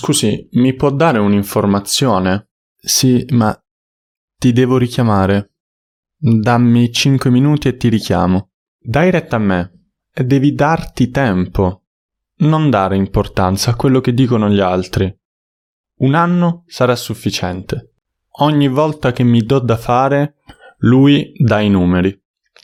Scusi, mi può dare un'informazione? Sì, ma ti devo richiamare. Dammi 5 minuti e ti richiamo. Dai retta a me devi darti tempo. Non dare importanza a quello che dicono gli altri. Un anno sarà sufficiente. Ogni volta che mi do da fare, lui dà i numeri.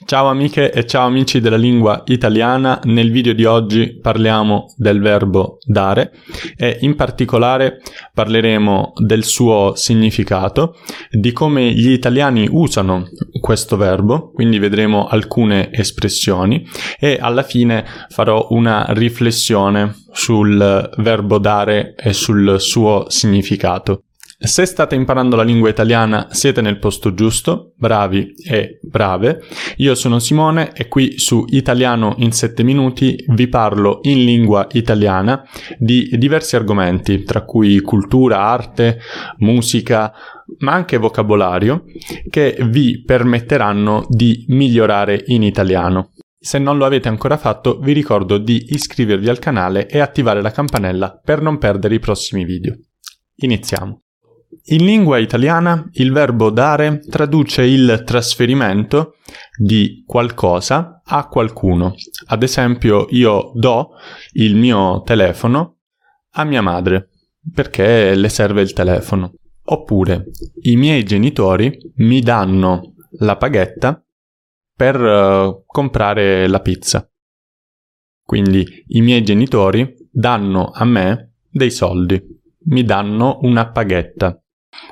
Ciao amiche e ciao amici della lingua italiana, nel video di oggi parliamo del verbo dare e in particolare parleremo del suo significato, di come gli italiani usano questo verbo, quindi vedremo alcune espressioni e alla fine farò una riflessione sul verbo dare e sul suo significato. Se state imparando la lingua italiana siete nel posto giusto, bravi e brave. Io sono Simone e qui su Italiano in 7 minuti vi parlo in lingua italiana di diversi argomenti, tra cui cultura, arte, musica, ma anche vocabolario, che vi permetteranno di migliorare in italiano. Se non lo avete ancora fatto, vi ricordo di iscrivervi al canale e attivare la campanella per non perdere i prossimi video. Iniziamo. In lingua italiana il verbo dare traduce il trasferimento di qualcosa a qualcuno. Ad esempio io do il mio telefono a mia madre perché le serve il telefono. Oppure i miei genitori mi danno la paghetta per uh, comprare la pizza. Quindi i miei genitori danno a me dei soldi, mi danno una paghetta.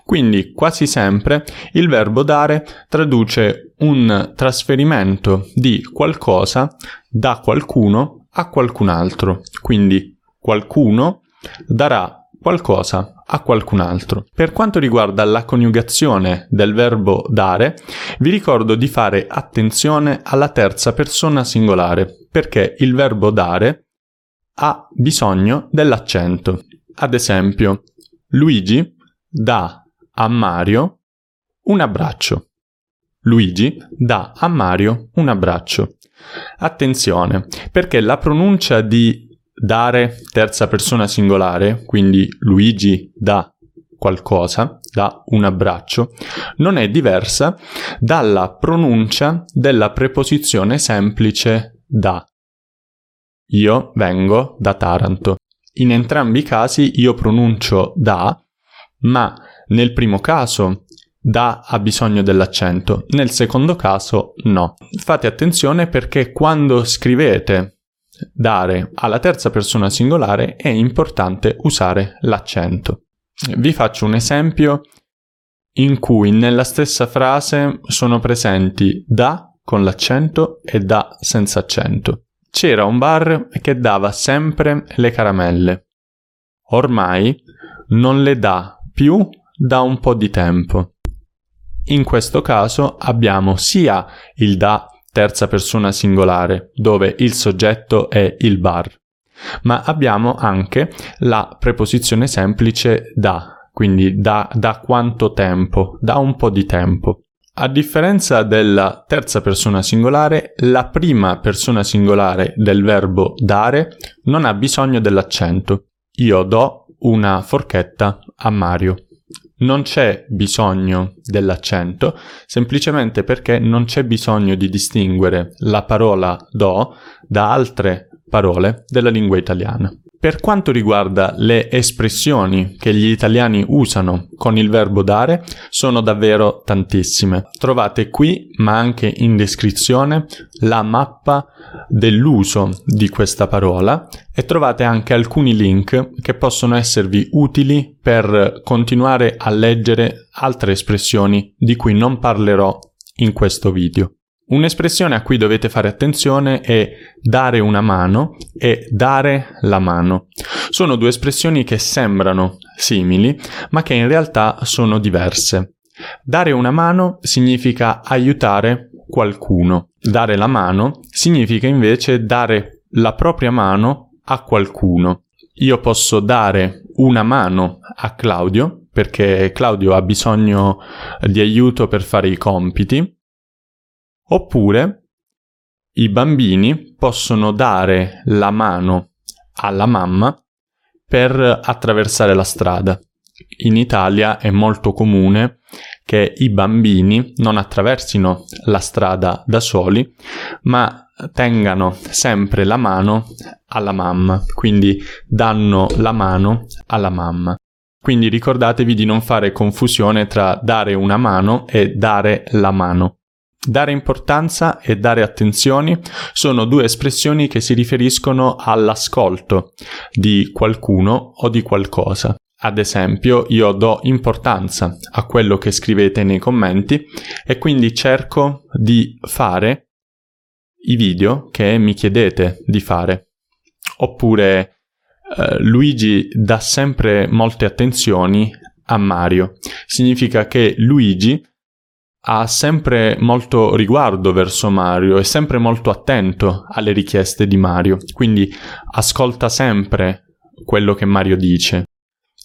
Quindi quasi sempre il verbo dare traduce un trasferimento di qualcosa da qualcuno a qualcun altro. Quindi qualcuno darà qualcosa a qualcun altro. Per quanto riguarda la coniugazione del verbo dare, vi ricordo di fare attenzione alla terza persona singolare, perché il verbo dare ha bisogno dell'accento. Ad esempio, Luigi dà a Mario un abbraccio. Luigi dà a Mario un abbraccio. Attenzione, perché la pronuncia di dare terza persona singolare, quindi Luigi dà qualcosa, dà un abbraccio, non è diversa dalla pronuncia della preposizione semplice da. Io vengo da Taranto. In entrambi i casi io pronuncio da, ma nel primo caso da ha bisogno dell'accento, nel secondo caso no. Fate attenzione perché quando scrivete dare alla terza persona singolare è importante usare l'accento. Vi faccio un esempio in cui nella stessa frase sono presenti da con l'accento e da senza accento. C'era un bar che dava sempre le caramelle. Ormai non le dà più da un po' di tempo. In questo caso abbiamo sia il da terza persona singolare, dove il soggetto è il bar, ma abbiamo anche la preposizione semplice da, quindi da, da quanto tempo, da un po' di tempo. A differenza della terza persona singolare, la prima persona singolare del verbo dare non ha bisogno dell'accento. Io do una forchetta a Mario non c'è bisogno dell'accento, semplicemente perché non c'è bisogno di distinguere la parola do da altre parole della lingua italiana. Per quanto riguarda le espressioni che gli italiani usano con il verbo dare, sono davvero tantissime. Trovate qui, ma anche in descrizione, la mappa dell'uso di questa parola e trovate anche alcuni link che possono esservi utili per continuare a leggere altre espressioni di cui non parlerò in questo video. Un'espressione a cui dovete fare attenzione è dare una mano e dare la mano. Sono due espressioni che sembrano simili, ma che in realtà sono diverse. Dare una mano significa aiutare qualcuno. Dare la mano significa invece dare la propria mano a qualcuno. Io posso dare una mano a Claudio perché Claudio ha bisogno di aiuto per fare i compiti Oppure i bambini possono dare la mano alla mamma per attraversare la strada. In Italia è molto comune che i bambini non attraversino la strada da soli, ma tengano sempre la mano alla mamma, quindi danno la mano alla mamma. Quindi ricordatevi di non fare confusione tra dare una mano e dare la mano. Dare importanza e dare attenzioni sono due espressioni che si riferiscono all'ascolto di qualcuno o di qualcosa. Ad esempio, io do importanza a quello che scrivete nei commenti e quindi cerco di fare i video che mi chiedete di fare. Oppure eh, Luigi dà sempre molte attenzioni a Mario. Significa che Luigi ha sempre molto riguardo verso Mario, è sempre molto attento alle richieste di Mario, quindi ascolta sempre quello che Mario dice,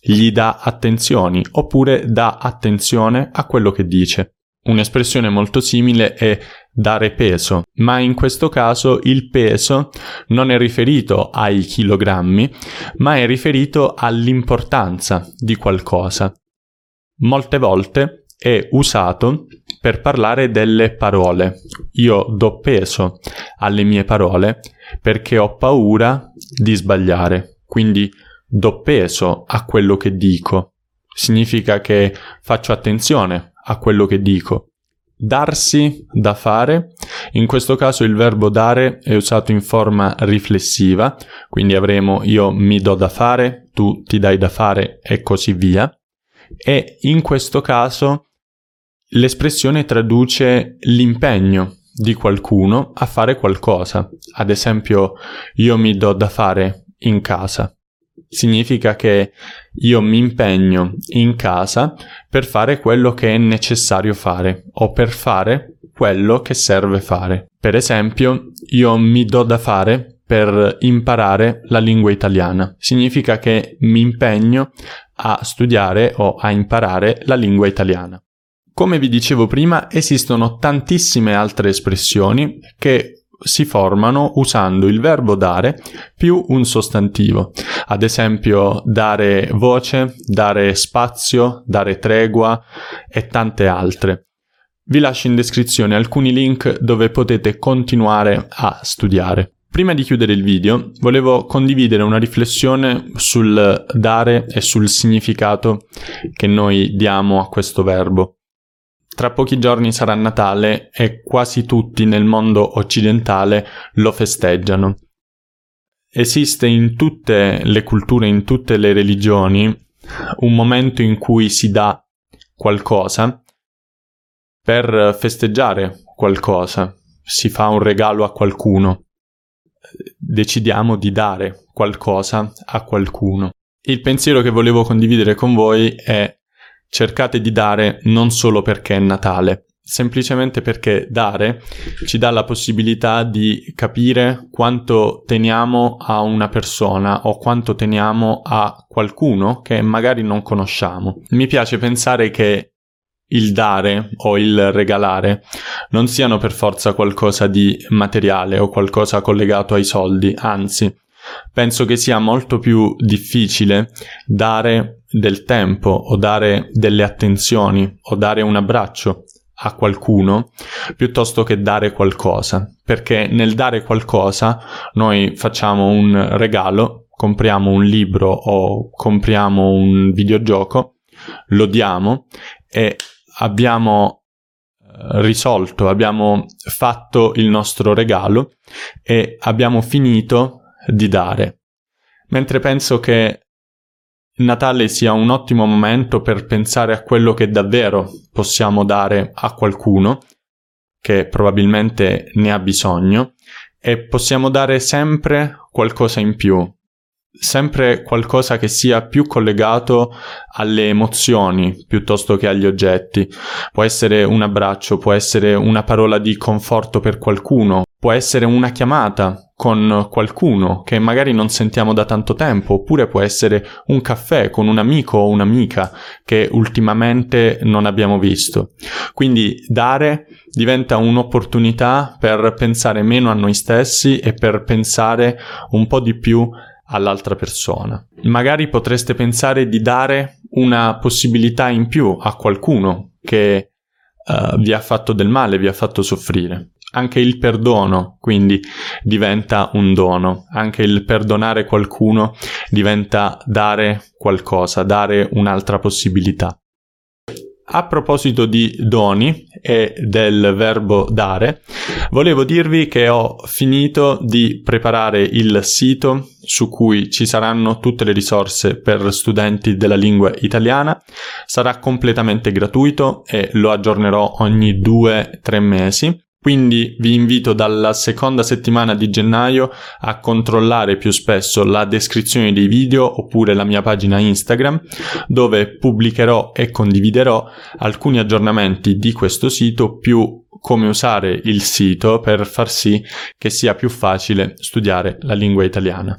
gli dà attenzioni oppure dà attenzione a quello che dice. Un'espressione molto simile è dare peso, ma in questo caso il peso non è riferito ai chilogrammi, ma è riferito all'importanza di qualcosa. Molte volte è usato per parlare delle parole. Io do peso alle mie parole perché ho paura di sbagliare, quindi do peso a quello che dico. Significa che faccio attenzione a quello che dico. Darsi da fare, in questo caso il verbo dare è usato in forma riflessiva, quindi avremo io mi do da fare, tu ti dai da fare e così via. E in questo caso L'espressione traduce l'impegno di qualcuno a fare qualcosa. Ad esempio, io mi do da fare in casa. Significa che io mi impegno in casa per fare quello che è necessario fare o per fare quello che serve fare. Per esempio, io mi do da fare per imparare la lingua italiana. Significa che mi impegno a studiare o a imparare la lingua italiana. Come vi dicevo prima, esistono tantissime altre espressioni che si formano usando il verbo dare più un sostantivo. Ad esempio dare voce, dare spazio, dare tregua e tante altre. Vi lascio in descrizione alcuni link dove potete continuare a studiare. Prima di chiudere il video, volevo condividere una riflessione sul dare e sul significato che noi diamo a questo verbo. Tra pochi giorni sarà Natale e quasi tutti nel mondo occidentale lo festeggiano. Esiste in tutte le culture, in tutte le religioni, un momento in cui si dà qualcosa per festeggiare qualcosa, si fa un regalo a qualcuno, decidiamo di dare qualcosa a qualcuno. Il pensiero che volevo condividere con voi è cercate di dare non solo perché è Natale, semplicemente perché dare ci dà la possibilità di capire quanto teniamo a una persona o quanto teniamo a qualcuno che magari non conosciamo. Mi piace pensare che il dare o il regalare non siano per forza qualcosa di materiale o qualcosa collegato ai soldi, anzi, penso che sia molto più difficile dare del tempo o dare delle attenzioni o dare un abbraccio a qualcuno piuttosto che dare qualcosa, perché nel dare qualcosa noi facciamo un regalo, compriamo un libro o compriamo un videogioco, lo diamo e abbiamo eh, risolto, abbiamo fatto il nostro regalo e abbiamo finito di dare. Mentre penso che Natale sia un ottimo momento per pensare a quello che davvero possiamo dare a qualcuno, che probabilmente ne ha bisogno e possiamo dare sempre qualcosa in più, sempre qualcosa che sia più collegato alle emozioni piuttosto che agli oggetti. Può essere un abbraccio, può essere una parola di conforto per qualcuno, può essere una chiamata con qualcuno che magari non sentiamo da tanto tempo, oppure può essere un caffè con un amico o un'amica che ultimamente non abbiamo visto. Quindi dare diventa un'opportunità per pensare meno a noi stessi e per pensare un po' di più all'altra persona. Magari potreste pensare di dare una possibilità in più a qualcuno che uh, vi ha fatto del male, vi ha fatto soffrire. Anche il perdono quindi diventa un dono, anche il perdonare qualcuno diventa dare qualcosa, dare un'altra possibilità. A proposito di doni e del verbo dare, volevo dirvi che ho finito di preparare il sito su cui ci saranno tutte le risorse per studenti della lingua italiana. Sarà completamente gratuito e lo aggiornerò ogni due o tre mesi. Quindi vi invito dalla seconda settimana di gennaio a controllare più spesso la descrizione dei video oppure la mia pagina Instagram dove pubblicherò e condividerò alcuni aggiornamenti di questo sito più come usare il sito per far sì che sia più facile studiare la lingua italiana.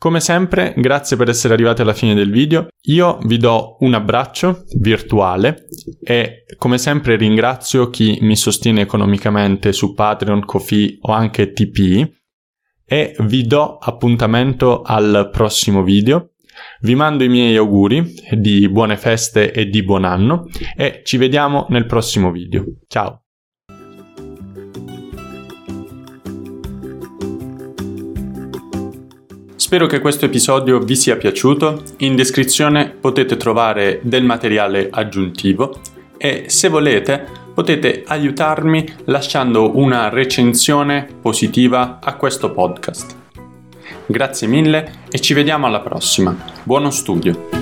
Come sempre, grazie per essere arrivati alla fine del video. Io vi do un abbraccio virtuale e come sempre ringrazio chi mi sostiene economicamente su Patreon, Kofi o anche TP e vi do appuntamento al prossimo video. Vi mando i miei auguri di buone feste e di buon anno e ci vediamo nel prossimo video. Ciao! Spero che questo episodio vi sia piaciuto. In descrizione potete trovare del materiale aggiuntivo e se volete potete aiutarmi lasciando una recensione positiva a questo podcast. Grazie mille e ci vediamo alla prossima. Buono studio!